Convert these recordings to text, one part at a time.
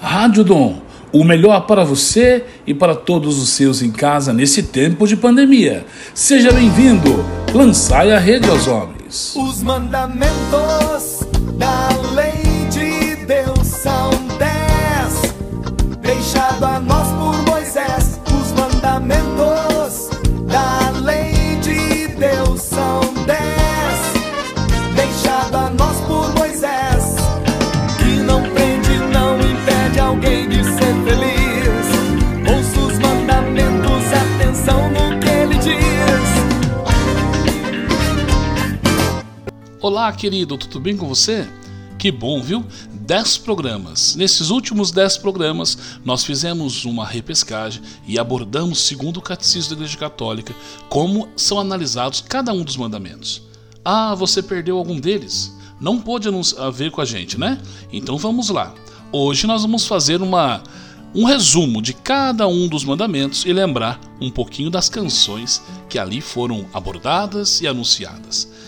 Rádio Dom, o melhor para você e para todos os seus em casa nesse tempo de pandemia. Seja bem-vindo. Lançai a rede aos homens. Os mandamentos da lei de Deus são dez, deixado a nós Olá, querido, tudo bem com você? Que bom, viu? 10 programas. Nesses últimos 10 programas, nós fizemos uma repescagem e abordamos, segundo o Catecismo da Igreja Católica, como são analisados cada um dos mandamentos. Ah, você perdeu algum deles? Não pôde ah, ver com a gente, né? Então vamos lá. Hoje nós vamos fazer uma um resumo de cada um dos mandamentos e lembrar um pouquinho das canções que ali foram abordadas e anunciadas.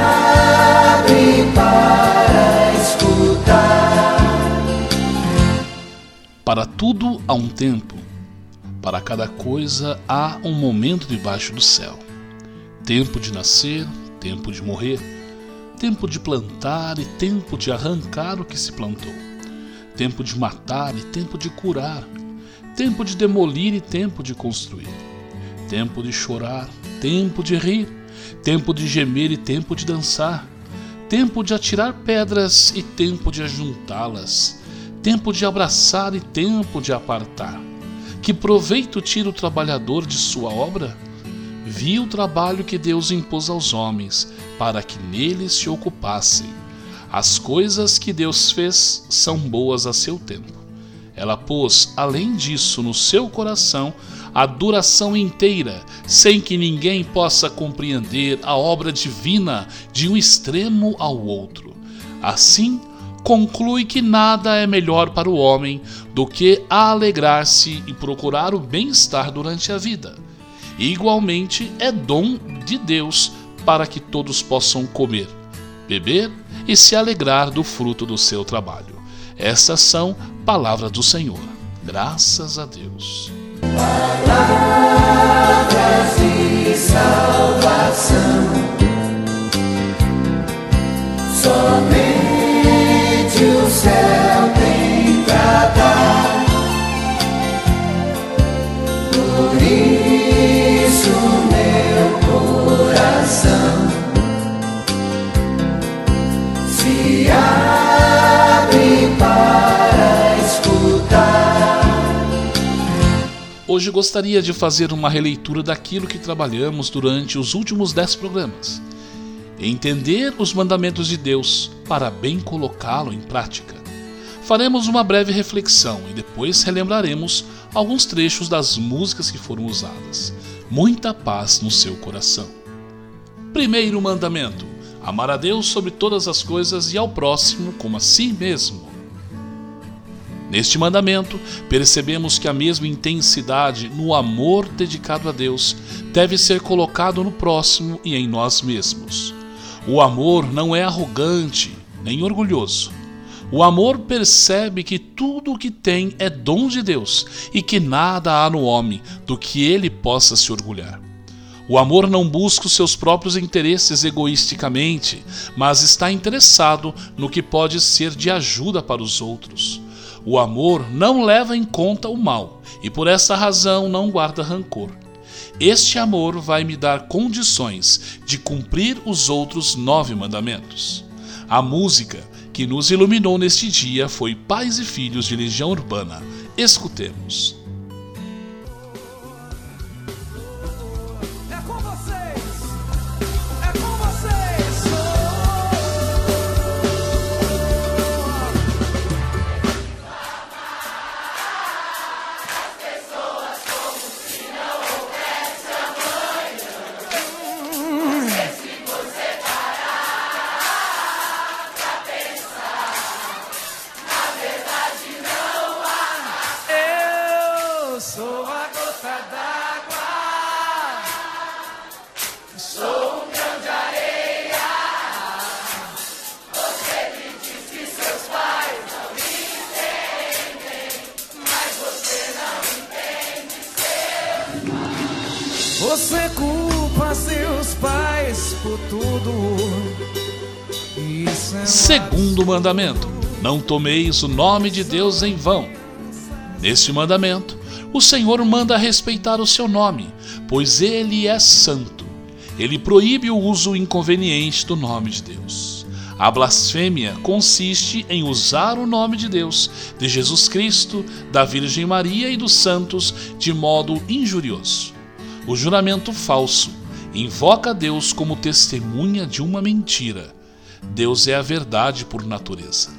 Para tudo há um tempo, para cada coisa há um momento debaixo do céu. Tempo de nascer, tempo de morrer, tempo de plantar e tempo de arrancar o que se plantou, tempo de matar e tempo de curar, tempo de demolir e tempo de construir, tempo de chorar, tempo de rir, tempo de gemer e tempo de dançar, tempo de atirar pedras e tempo de ajuntá-las, tempo de abraçar e tempo de apartar. Que proveito tira o trabalhador de sua obra? Vi o trabalho que Deus impôs aos homens, para que neles se ocupassem. As coisas que Deus fez são boas a seu tempo. Ela pôs, além disso, no seu coração a duração inteira, sem que ninguém possa compreender a obra divina de um extremo ao outro. Assim, conclui que nada é melhor para o homem do que alegrar-se e procurar o bem-estar durante a vida. Igualmente, é dom de Deus para que todos possam comer, beber e se alegrar do fruto do seu trabalho. Essas são palavras do Senhor. Graças a Deus. Hoje gostaria de fazer uma releitura daquilo que trabalhamos durante os últimos dez programas. Entender os mandamentos de Deus para bem colocá-lo em prática. Faremos uma breve reflexão e depois relembraremos alguns trechos das músicas que foram usadas. Muita paz no seu coração. Primeiro mandamento: amar a Deus sobre todas as coisas e ao próximo como a si mesmo. Neste mandamento, percebemos que a mesma intensidade no amor dedicado a Deus deve ser colocado no próximo e em nós mesmos. O amor não é arrogante nem orgulhoso. O amor percebe que tudo o que tem é dom de Deus e que nada há no homem do que ele possa se orgulhar. O amor não busca os seus próprios interesses egoisticamente, mas está interessado no que pode ser de ajuda para os outros. O amor não leva em conta o mal e por essa razão não guarda rancor. Este amor vai me dar condições de cumprir os outros nove mandamentos. A música que nos iluminou neste dia foi Pais e Filhos de Legião Urbana. Escutemos. Mandamento: Não tomeis o nome de Deus em vão. Neste mandamento, o Senhor manda respeitar o seu nome, pois ele é santo. Ele proíbe o uso inconveniente do nome de Deus. A blasfêmia consiste em usar o nome de Deus, de Jesus Cristo, da Virgem Maria e dos santos de modo injurioso. O juramento falso invoca Deus como testemunha de uma mentira. Deus é a verdade por natureza.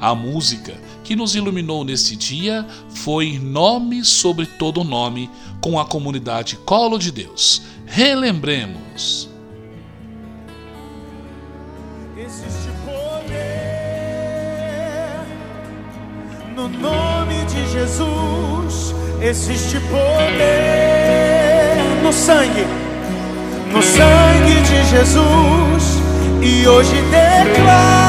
A música que nos iluminou neste dia foi Nome sobre todo nome com a comunidade Colo de Deus. Relembremos. Existe poder no nome de Jesus. Existe poder no sangue, no sangue de Jesus. E hoje declaro: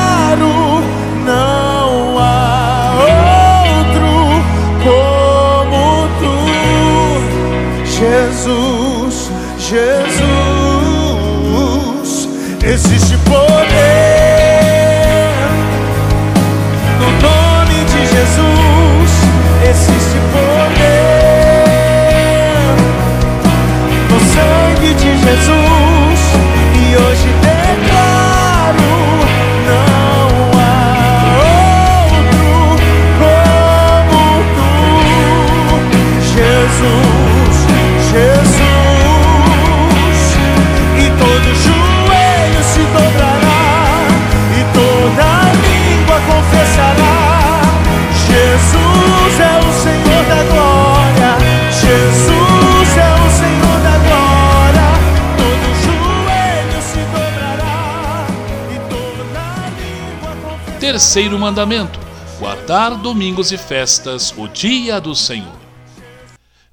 Terceiro mandamento: guardar domingos e festas, o dia do Senhor.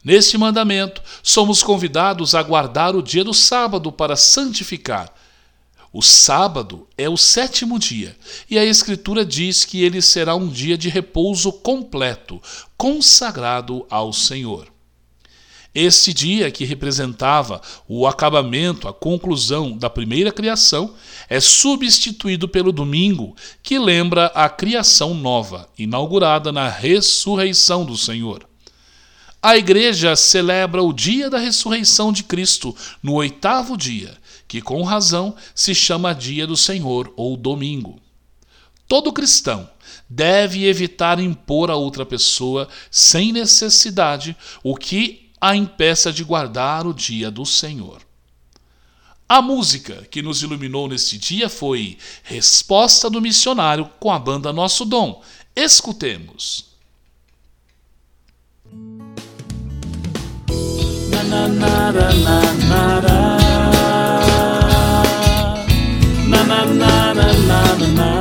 Neste mandamento, somos convidados a guardar o dia do sábado para santificar. O sábado é o sétimo dia, e a Escritura diz que ele será um dia de repouso completo, consagrado ao Senhor. Este dia, que representava o acabamento, a conclusão da primeira criação, é substituído pelo domingo, que lembra a criação nova, inaugurada na ressurreição do Senhor. A igreja celebra o dia da ressurreição de Cristo no oitavo dia, que com razão se chama Dia do Senhor ou Domingo. Todo cristão deve evitar impor a outra pessoa, sem necessidade, o que a impeça de guardar o dia do Senhor. A música que nos iluminou neste dia foi Resposta do Missionário com a banda Nosso Dom. Escutemos. Aqui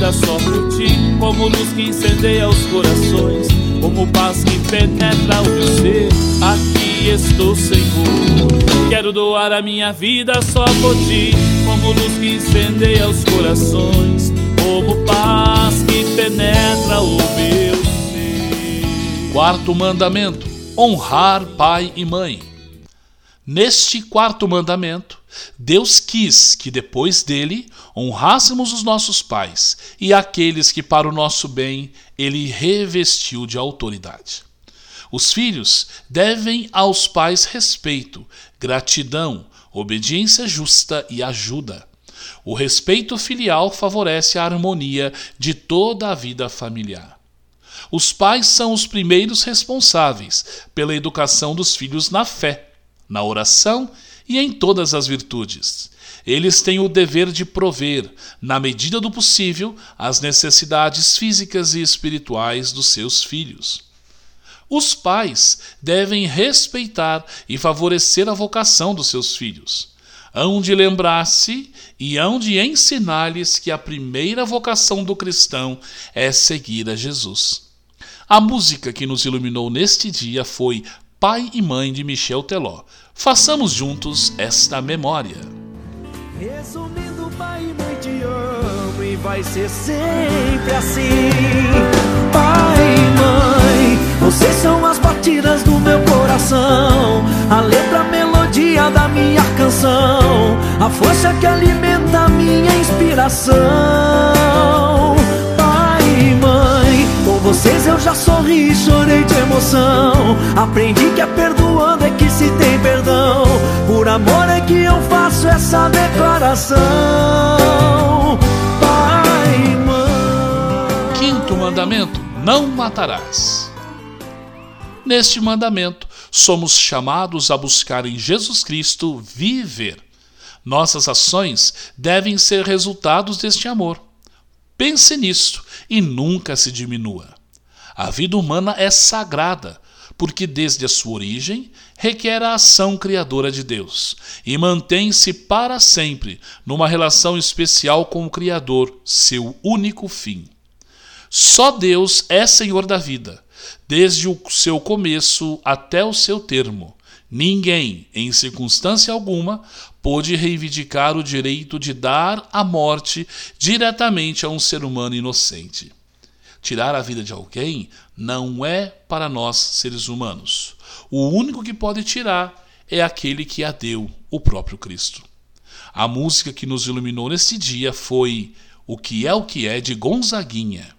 vida só por ti, como luz que incendeia os corações, como paz que penetra o meu ser. Aqui estou, Senhor. Quero doar a minha vida só por ti, como luz que incendeia os corações, como paz que penetra o meu ser. Quarto mandamento: honrar pai e mãe. Neste quarto mandamento, Deus quis que depois dele honrássemos os nossos pais e aqueles que, para o nosso bem, ele revestiu de autoridade. Os filhos devem aos pais respeito, gratidão, obediência justa e ajuda. O respeito filial favorece a harmonia de toda a vida familiar. Os pais são os primeiros responsáveis pela educação dos filhos na fé, na oração e em todas as virtudes. Eles têm o dever de prover, na medida do possível, as necessidades físicas e espirituais dos seus filhos. Os pais devem respeitar e favorecer a vocação dos seus filhos. Hão de lembrar-se e hão de ensinar-lhes que a primeira vocação do cristão é seguir a Jesus. A música que nos iluminou neste dia foi Pai e Mãe de Michel Teló. Façamos juntos esta memória. Resumindo, pai e mãe te amo e vai ser sempre assim. Pai e mãe, vocês são as batidas do meu coração, a letra, a melodia da minha canção, a força que alimenta a minha inspiração. Vocês eu já sorri e chorei de emoção. Aprendi que é perdoando é que se tem perdão. Por amor é que eu faço essa declaração. Pai mãe. Quinto mandamento: não matarás. Neste mandamento, somos chamados a buscar em Jesus Cristo viver. Nossas ações devem ser resultados deste amor. Pense nisso e nunca se diminua. A vida humana é sagrada, porque desde a sua origem requer a ação criadora de Deus e mantém-se para sempre numa relação especial com o Criador, seu único fim. Só Deus é Senhor da vida, desde o seu começo até o seu termo. Ninguém, em circunstância alguma, pôde reivindicar o direito de dar a morte diretamente a um ser humano inocente. Tirar a vida de alguém não é para nós, seres humanos. O único que pode tirar é aquele que a deu, o próprio Cristo. A música que nos iluminou neste dia foi O que é o que é de Gonzaguinha.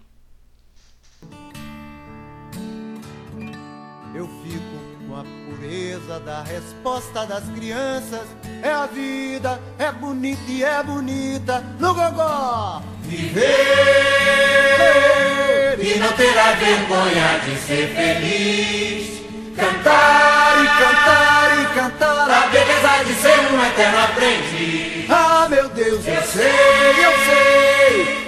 Eu fico com a pureza da resposta das crianças. É a vida, é bonita e é bonita. No gogó! Viver e não terá vergonha de ser feliz. Cantar E cantar e cantar. a beleza de ser um eterno aprendiz. Ah, meu Deus, eu sei, eu sei.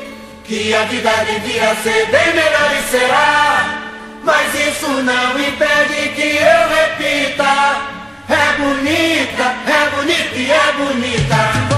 Que a vida devia ser bem melhor e será. Mas isso não impede que eu repita. É bonita, é bonita e é bonita.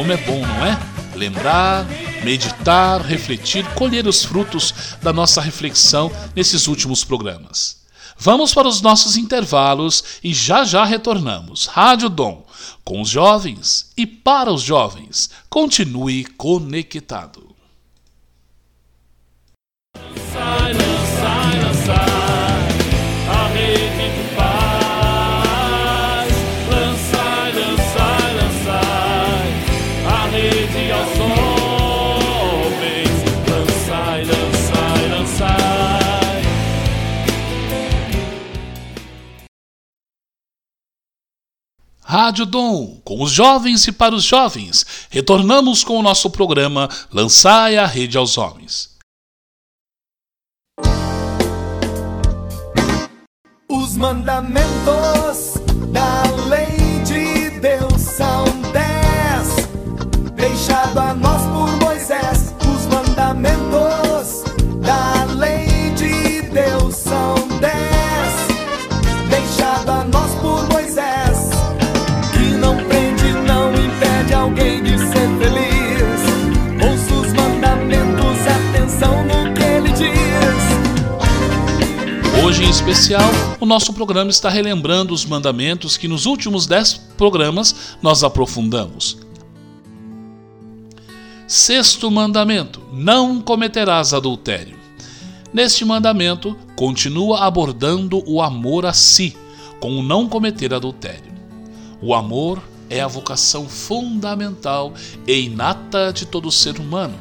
Como é bom, não é? Lembrar, meditar, refletir, colher os frutos da nossa reflexão nesses últimos programas. Vamos para os nossos intervalos e já já retornamos. Rádio Dom, com os jovens e para os jovens. Continue conectado. Sai, Rádio Dom, com os jovens e para os jovens. Retornamos com o nosso programa Lançai a Rede aos Homens. Os mandamentos da lei de Deus são dez, deixado a nós Hoje, em especial, o nosso programa está relembrando os mandamentos que nos últimos dez programas nós aprofundamos. Sexto mandamento: Não cometerás adultério. Neste mandamento, continua abordando o amor a si, com o não cometer adultério. O amor é a vocação fundamental e inata de todo ser humano.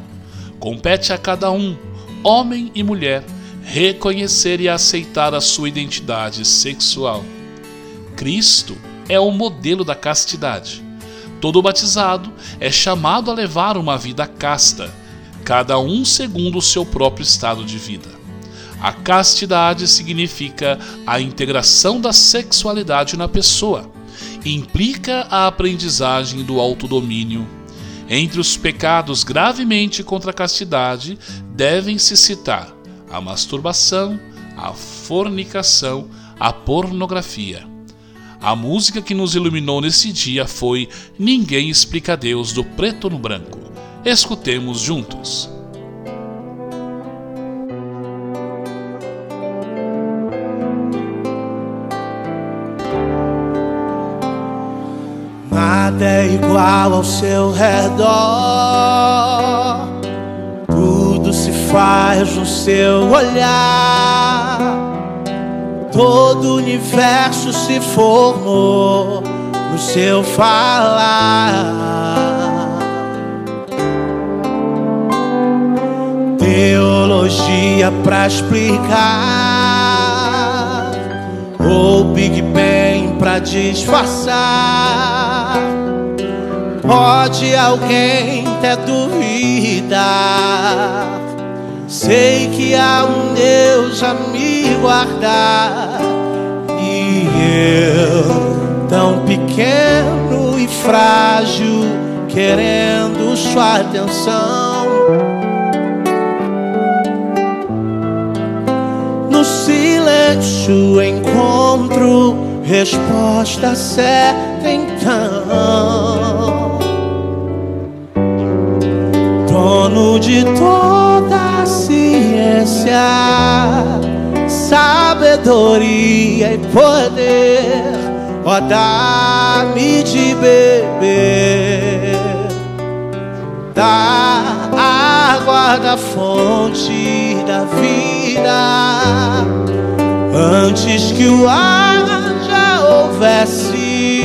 Compete a cada um, homem e mulher, reconhecer e aceitar a sua identidade sexual. Cristo é o modelo da castidade. Todo batizado é chamado a levar uma vida casta, cada um segundo o seu próprio estado de vida. A castidade significa a integração da sexualidade na pessoa. Implica a aprendizagem do autodomínio. Entre os pecados gravemente contra a castidade devem-se citar a masturbação, a fornicação, a pornografia. A música que nos iluminou nesse dia foi Ninguém Explica Deus do Preto no Branco. Escutemos juntos. Nada é igual ao seu redor, faz no seu olhar Todo o universo se formou no seu falar. Teologia pra explicar, ou Big Bang pra disfarçar. Pode alguém ter duvidar Sei que há um Deus a me guardar e eu, tão pequeno e frágil, querendo sua atenção. No silêncio encontro resposta certa então. Dono de toda ciência, sabedoria e poder, ó, dá-me de beber. Da água da fonte da vida, antes que o ar já houvesse,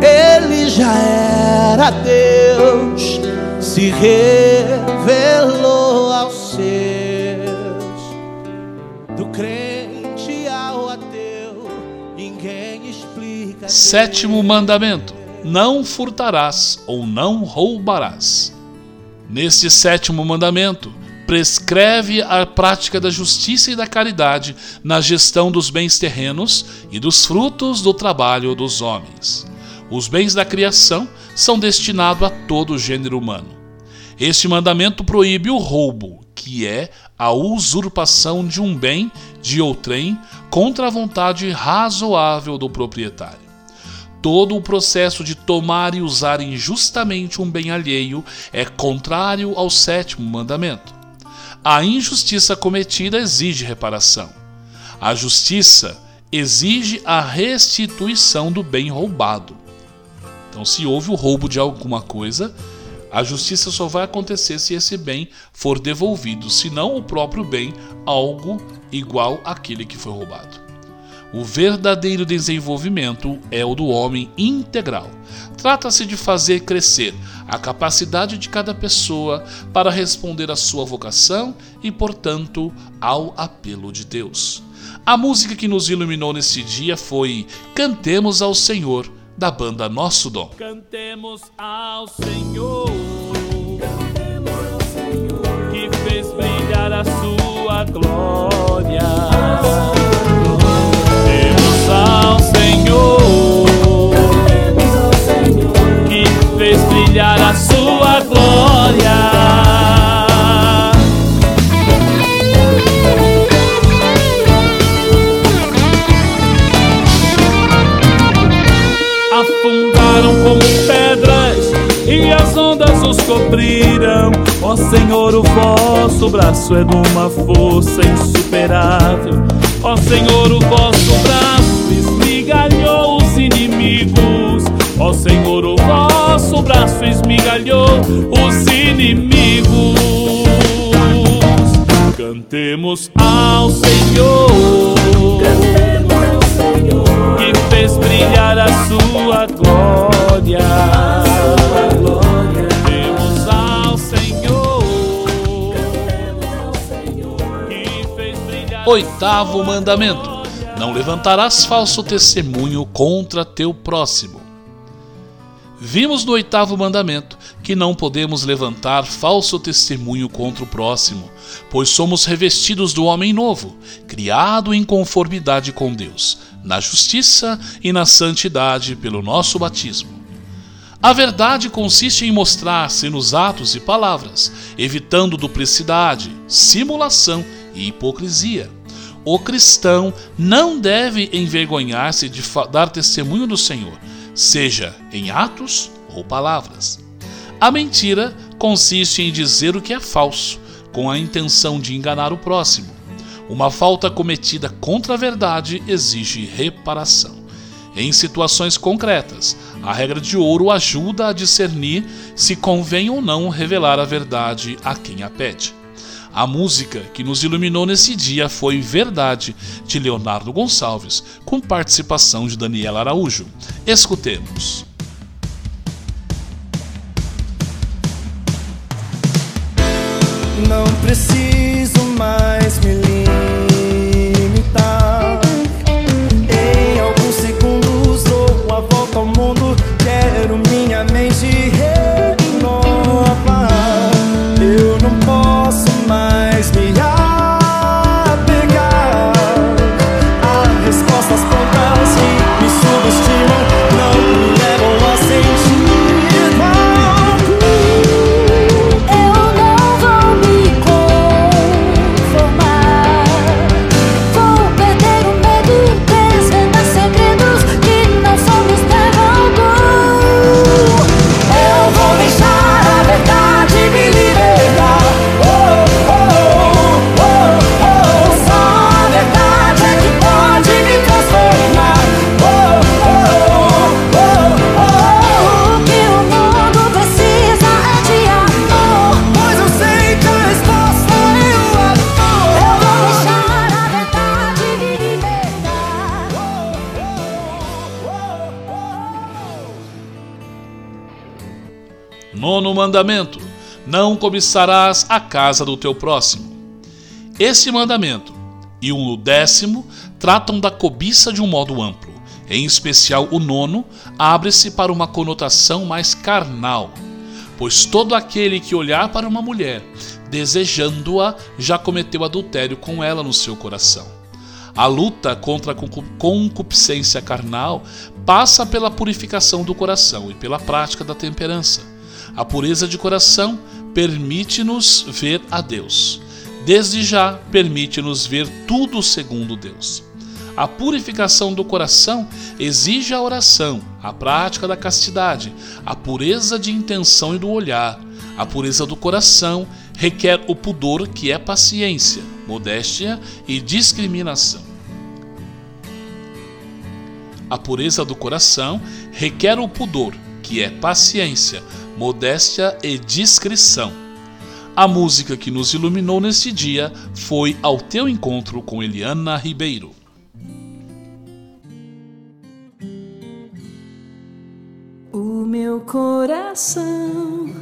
ele já era Deus se revelou Sétimo mandamento: não furtarás ou não roubarás. Neste sétimo mandamento, prescreve a prática da justiça e da caridade na gestão dos bens terrenos e dos frutos do trabalho dos homens. Os bens da criação são destinados a todo o gênero humano. Este mandamento proíbe o roubo, que é a usurpação de um bem de outrem contra a vontade razoável do proprietário. Todo o processo de tomar e usar injustamente um bem alheio é contrário ao sétimo mandamento. A injustiça cometida exige reparação. A justiça exige a restituição do bem roubado. Então, se houve o roubo de alguma coisa, a justiça só vai acontecer se esse bem for devolvido, senão o próprio bem, algo igual àquele que foi roubado. O verdadeiro desenvolvimento é o do homem integral. Trata-se de fazer crescer a capacidade de cada pessoa para responder à sua vocação e, portanto, ao apelo de Deus. A música que nos iluminou nesse dia foi Cantemos ao Senhor da banda Nosso Dom. Cantemos ao Senhor, que fez brilhar a sua glória. Brilhar a sua glória. cobriram. Ó Senhor, o vosso braço é de uma força insuperável. Ó Senhor, o vosso braço esmigalhou os inimigos. Ó Senhor, o vosso braço esmigalhou os inimigos. Cantemos ao Senhor, que fez brilhar a sua glória. Oitavo mandamento: Não levantarás falso testemunho contra teu próximo. Vimos no oitavo mandamento que não podemos levantar falso testemunho contra o próximo, pois somos revestidos do homem novo, criado em conformidade com Deus, na justiça e na santidade pelo nosso batismo. A verdade consiste em mostrar-se nos atos e palavras, evitando duplicidade, simulação e hipocrisia. O cristão não deve envergonhar-se de dar testemunho do Senhor seja em atos ou palavras. A mentira consiste em dizer o que é falso, com a intenção de enganar o próximo. Uma falta cometida contra a verdade exige reparação. Em situações concretas, a regra de ouro ajuda a discernir se convém ou não revelar a verdade a quem a pede. A música que nos iluminou nesse dia foi Verdade, de Leonardo Gonçalves, com participação de Daniela Araújo. Escutemos. Não preciso mais me mandamento: Não cobiçarás a casa do teu próximo. Esse mandamento e o décimo tratam da cobiça de um modo amplo. Em especial, o nono abre-se para uma conotação mais carnal, pois todo aquele que olhar para uma mulher, desejando-a, já cometeu adultério com ela no seu coração. A luta contra a concu- concupiscência carnal passa pela purificação do coração e pela prática da temperança. A pureza de coração permite-nos ver a Deus. Desde já, permite-nos ver tudo segundo Deus. A purificação do coração exige a oração, a prática da castidade, a pureza de intenção e do olhar. A pureza do coração requer o pudor, que é paciência, modéstia e discriminação. A pureza do coração requer o pudor, que é paciência, modéstia e discrição. A música que nos iluminou nesse dia foi Ao Teu Encontro com Eliana Ribeiro. O meu coração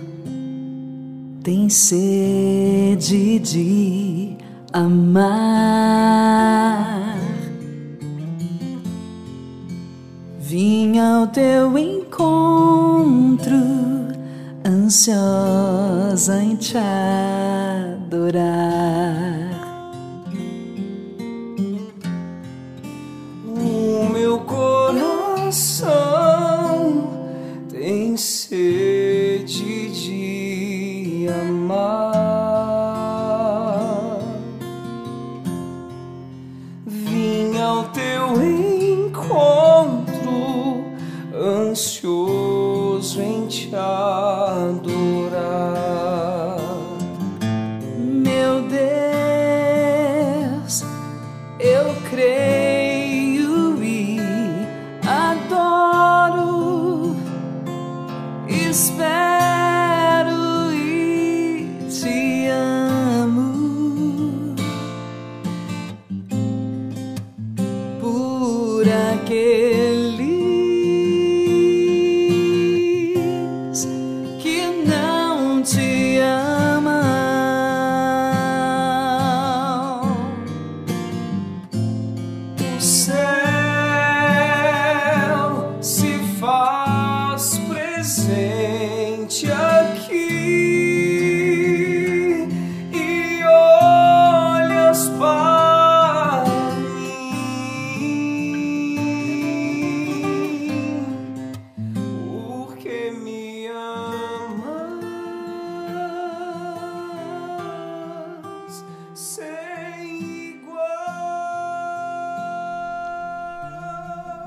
tem sede de amar. Vim ao teu encontro, ansiosa em te adorar.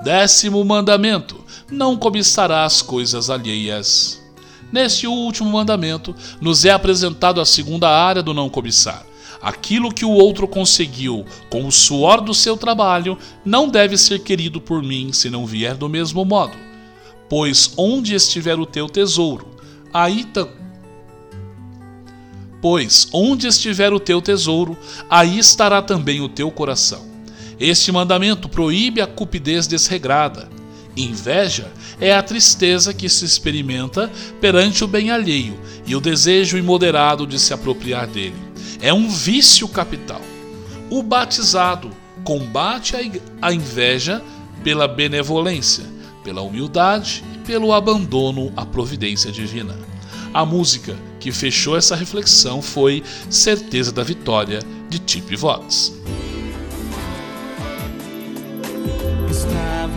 Décimo mandamento: não cobiçarás coisas alheias. Neste último mandamento, nos é apresentado a segunda área do não cobiçar. Aquilo que o outro conseguiu com o suor do seu trabalho não deve ser querido por mim se não vier do mesmo modo. Pois onde estiver o teu tesouro, aí tam... Pois onde estiver o teu tesouro, aí estará também o teu coração. Este mandamento proíbe a cupidez desregrada. Inveja é a tristeza que se experimenta perante o bem alheio e o desejo imoderado de se apropriar dele. É um vício capital. O batizado combate a inveja pela benevolência, pela humildade e pelo abandono à providência divina. A música que fechou essa reflexão foi Certeza da Vitória, de Tip Vox.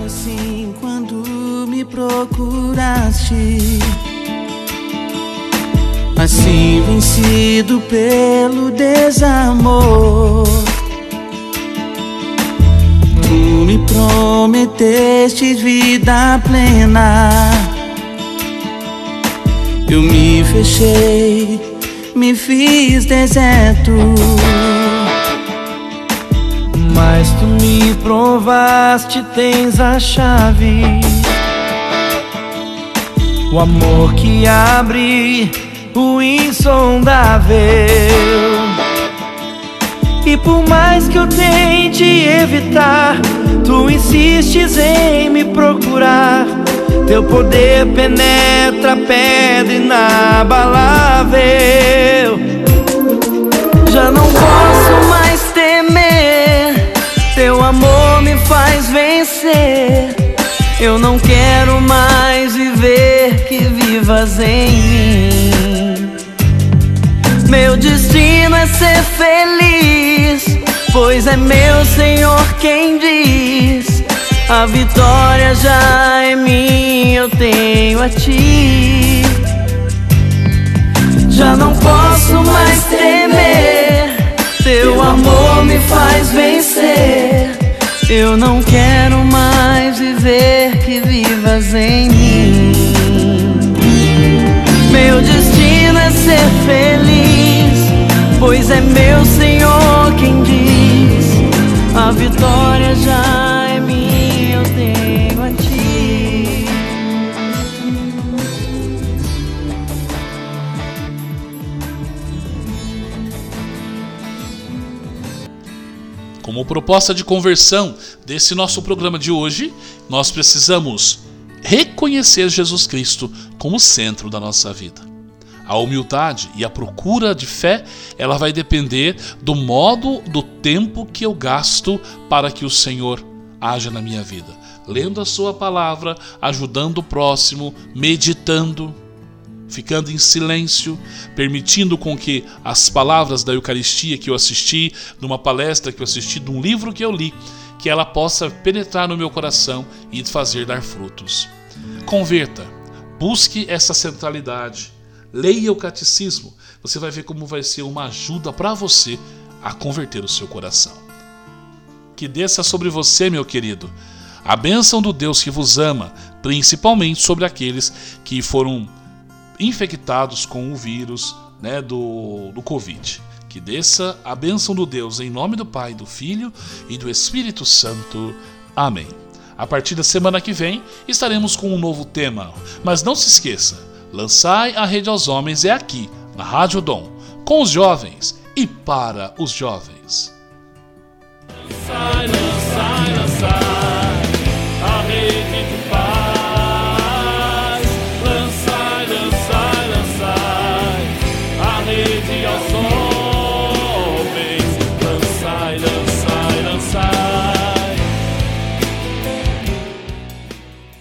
Assim quando me procuraste. Assim vencido pelo desamor. Tu me prometeste vida plena. Eu me fechei, me fiz deserto. Mas tu me provaste, tens a chave. O amor que abre o insondável. E por mais que eu tente evitar, tu insistes em me procurar. Teu poder penetra pedra inabalável. Já não posso amor me faz vencer. Eu não quero mais viver que vivas em mim. Meu destino é ser feliz, pois é meu Senhor quem diz: a vitória já é minha, eu tenho a ti. Já não posso mais temer, teu amor me faz vencer. Eu não quero mais viver que vivas em mim. Meu destino é ser feliz, pois é meu Senhor quem diz: a vitória proposta de conversão desse nosso programa de hoje, nós precisamos reconhecer Jesus Cristo como centro da nossa vida. A humildade e a procura de fé, ela vai depender do modo, do tempo que eu gasto para que o Senhor haja na minha vida. Lendo a sua palavra, ajudando o próximo, meditando, ficando em silêncio, permitindo com que as palavras da Eucaristia que eu assisti, numa palestra que eu assisti, de um livro que eu li, que ela possa penetrar no meu coração e fazer dar frutos. Converta, busque essa centralidade, leia o catecismo, você vai ver como vai ser uma ajuda para você a converter o seu coração. Que desça sobre você, meu querido, a bênção do Deus que vos ama, principalmente sobre aqueles que foram infectados com o vírus né, do, do Covid. Que desça a bênção do Deus em nome do Pai, do Filho e do Espírito Santo. Amém. A partir da semana que vem estaremos com um novo tema. Mas não se esqueça: lançai a rede aos homens é aqui, na Rádio Dom, com os jovens e para os jovens. Lançai, lançai, lançai